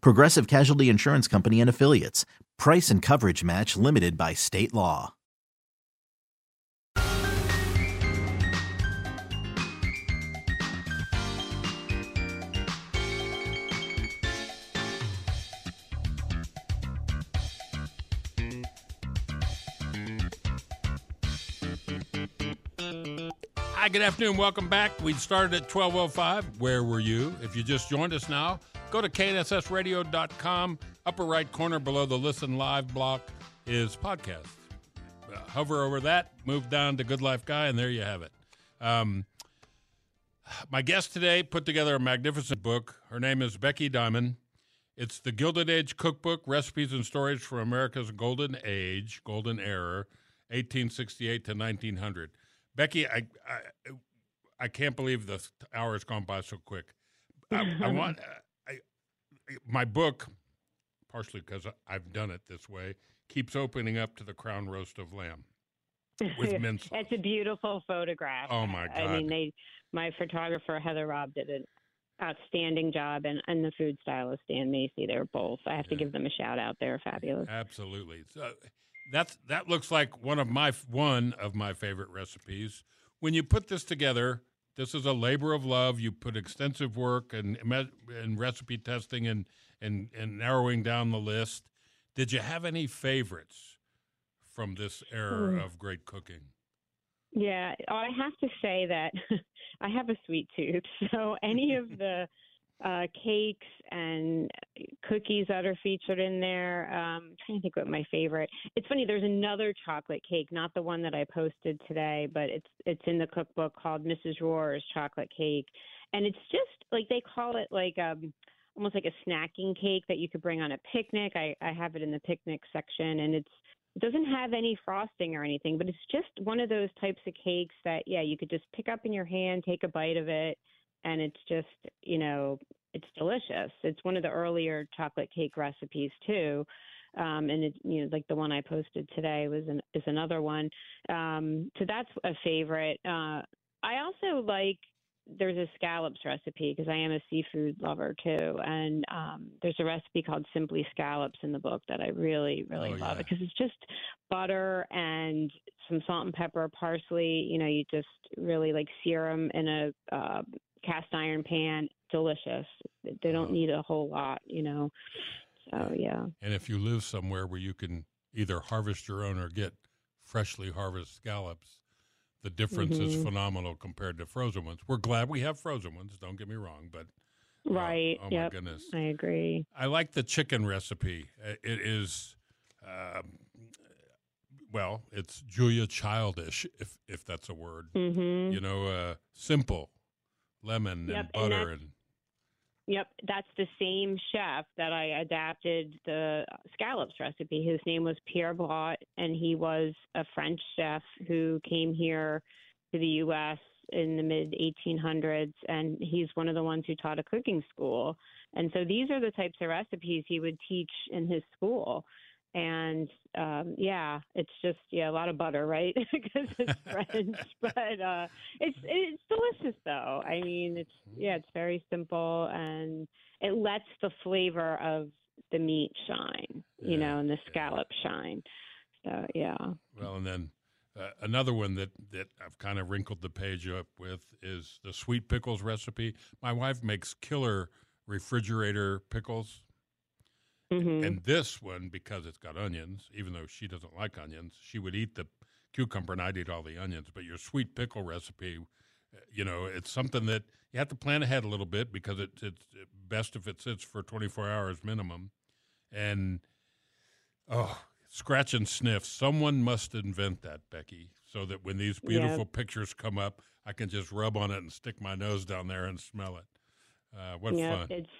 Progressive Casualty Insurance Company and Affiliates. Price and coverage match limited by state law. Hi, good afternoon. Welcome back. We started at 1205. Where were you? If you just joined us now, go to knssradio.com. Upper right corner below the Listen Live block is podcast. Uh, hover over that, move down to Good Life Guy, and there you have it. Um, my guest today put together a magnificent book. Her name is Becky Diamond. It's the Gilded Age Cookbook Recipes and Stories from America's Golden Age, Golden Era, 1868 to 1900. Becky, I, I, I can't believe the hour has gone by so quick. I, I want my book, partially because I've done it this way, keeps opening up to the crown roast of lamb with mince. it's a beautiful photograph. Oh my god! I mean, they, my photographer Heather Robb did an outstanding job, and and the food stylist Dan Macy. They're both. I have to give them a shout out. They're fabulous. Absolutely. So that's that looks like one of my one of my favorite recipes. When you put this together, this is a labor of love. You put extensive work and and recipe testing and and and narrowing down the list. Did you have any favorites from this era Hmm. of great cooking? Yeah, I have to say that I have a sweet tooth, so any of the uh, cakes and cookies that are featured in there. Um, I'm trying to think what my favorite. It's funny. There's another chocolate cake, not the one that I posted today, but it's it's in the cookbook called Mrs. Rorer's chocolate cake, and it's just like they call it like um almost like a snacking cake that you could bring on a picnic. I I have it in the picnic section, and it's it doesn't have any frosting or anything, but it's just one of those types of cakes that yeah, you could just pick up in your hand, take a bite of it, and it's just, you know, it's delicious. It's one of the earlier chocolate cake recipes too. Um, and it, you know, like the one I posted today was an, is another one. Um, so that's a favorite. Uh, I also like there's a scallops recipe because I am a seafood lover too, and um, there's a recipe called Simply Scallops in the book that I really, really Oh, love yeah. because it's just butter and some salt and pepper, parsley. You know, you just really like sear them in a uh, cast iron pan. Delicious. They don't need a whole lot. You know, so yeah. And if you live somewhere where you can either harvest your own or get freshly harvested scallops, the difference is Mhm. phenomenal compared to frozen ones. We're glad we have frozen ones. Don't get me wrong, but uh, Right. oh yep. my goodness, I agree. I like the chicken recipe. Uh, It is, um, well, it's Julia Childish, if if that's a word. hmm You know, uh, simple, lemon Yep, and and butter that's- and, Yep, that's the same chef that I adapted the scallops recipe. His name was Pierre Blot, and he was a French chef who came here to the U.S. in the mid 1800s, and he's one of the ones who taught a cooking school. And so these are the types of recipes he would teach in his school. And um, yeah, it's just yeah a lot of butter, right? because it's French, but uh, it's it's delicious though. I mean, it's yeah, it's very simple and it lets the flavor of the meat shine, you Yeah, know, and the yeah. scallop shine. So yeah. well, and then uh, another one that that I've kind of wrinkled the page up with is the sweet pickles recipe. My wife makes killer refrigerator pickles, hmm And this one, because it's got onions, even though she doesn't like onions, she would eat the cucumber and I'd eat all the onions. But your sweet pickle recipe, you know, it's something that you have to plan ahead a little bit because it, it's best if it sits for 24 hours minimum. And oh, scratch and sniff. Someone must invent that, Becky, so that when these beautiful pictures come up, I can just rub on it and stick my nose down there and smell it. Uh, what fun! it's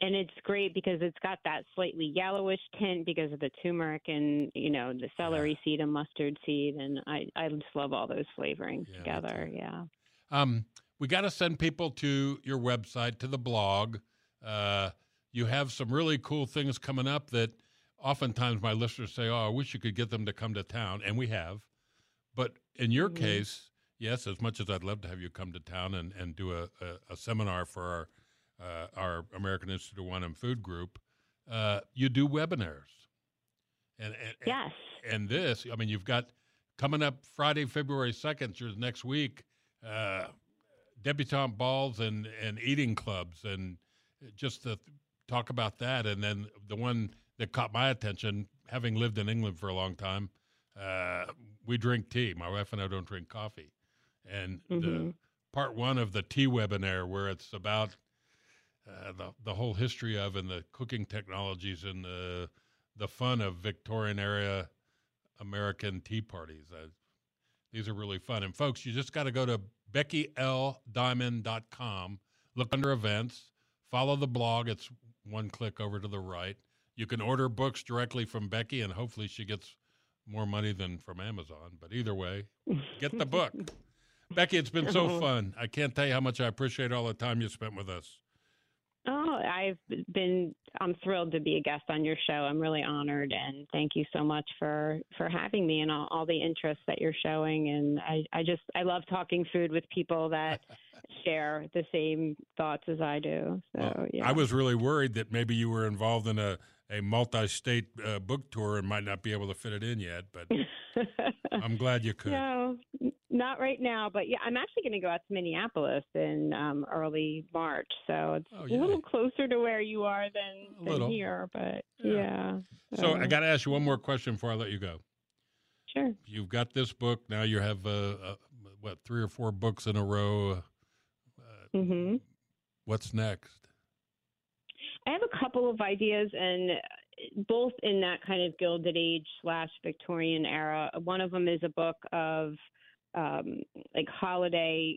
and it's great because it's got that slightly yellowish tint because of the turmeric and you know the celery seed and mustard seed, and I I just love all those flavorings Yeah, together. Yeah. Um, we got to send people to your website, to the blog. Uh, you have some really cool things coming up that oftentimes my listeners say, "Oh, I wish you could get them to come to town," and we have. But in your Mhm. case, yes, as much as I'd love to have you come to town and, and do a, a, a seminar for our uh, our American Institute of Wine and Food group, uh, you do webinars. And, and, Yes. and this, I mean, you've got coming up Friday, February 2nd, your next week, uh, debutante balls and, and eating clubs, and just to talk about that. And then the one that caught my attention, having lived in England for a long time, uh, we drink tea. My wife and I don't drink coffee. And the Mhm. part one of the tea webinar, where it's about uh, the the whole history of and the cooking technologies and the the fun of Victorian era American tea parties. Uh, these are really fun. And folks, you just got to go to BeckyLDiamond.com, look under events, follow the blog. It's one click over to the right. You can order books directly from Becky, and hopefully she gets more money than from Amazon. But either way, get the book. Becky, it's been so Oh. fun. I can't tell you how much I appreciate all the time you spent with us. Oh, I've been. I'm thrilled to be a guest on your show. I'm really honored, and thank you so much for for having me and all, all the interest that you're showing. And I, I just, I love talking food with people that share the same thoughts as I do. So Well, yeah, I was really worried that maybe you were involved in a, a multi state uh, book tour and might not be able to fit it in yet, but I'm glad you could. no, not right now. But yeah, I'm actually going to go out to Minneapolis in um, early March, so it's Oh, a little closer to where you are than, than here. But Yeah. yeah. So I got to ask you one more question before I let you go. sure. You've got this book now. You have uh, uh, what three or four books in a row. Uh, hmm what's next? I have a couple of ideas, and both in that kind of Gilded Age slash Victorian era. One of them is a book of um, like holiday,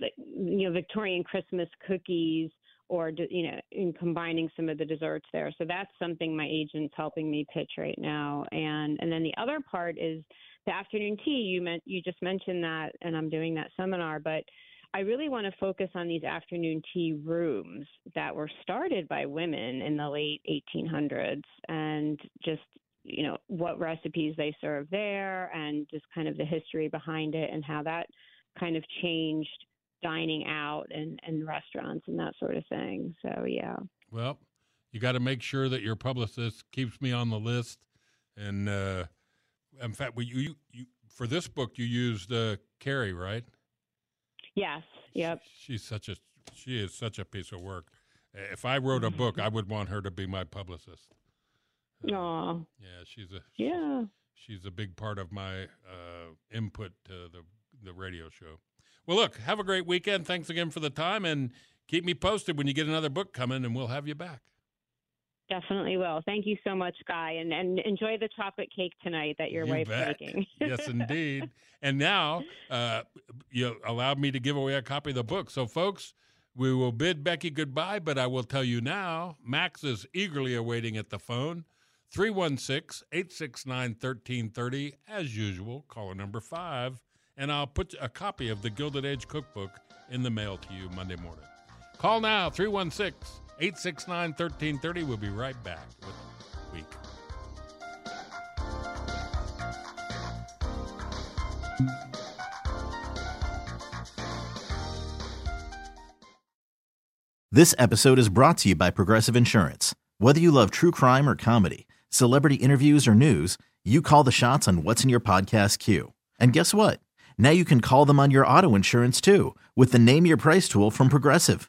like, you know, Victorian Christmas cookies, or you know, in combining some of the desserts there. So that's something my agent's helping me pitch right now. And and then the other part is the afternoon tea. You meant you just mentioned that, and I'm doing that seminar, but I really want to focus on these afternoon tea rooms that were started by women in the late 1800s and just, you know, what recipes they serve there and just kind of the history behind it and how that kind of changed dining out and, and restaurants and that sort of thing. So, yeah. Well, you got to make sure that your publicist keeps me on the list. And uh, in fact, we, you, you for this book you used uh, Carrie, right? Yes. Yep. She's such a she is such a piece of work. If I wrote a book, I would want her to be my publicist. Uh, Oh, yeah, she's a yeah. she's a big part of my uh, input to the the radio show. Well, look, have a great weekend. Thanks again for the time, and keep me posted when you get another book coming, and we'll have you back. Definitely will. Thank you so much, Guy, and and enjoy the chocolate cake tonight that your You wife's bet. making. yes, indeed. And now uh, you allowed me to give away a copy of the book. So, folks, we will bid Becky goodbye, but I will tell you now Max is eagerly awaiting at the phone 316 869 1330. As usual, caller number five. And I'll put a copy of the Gilded Age Cookbook in the mail to you Monday morning. Call now 316 869 1330. We'll be right back with Week. This episode is brought to you by Progressive Insurance. Whether you love true crime or comedy, celebrity interviews or news, you call the shots on what's in your podcast queue. And guess what? Now you can call them on your auto insurance too with the Name Your Price tool from Progressive.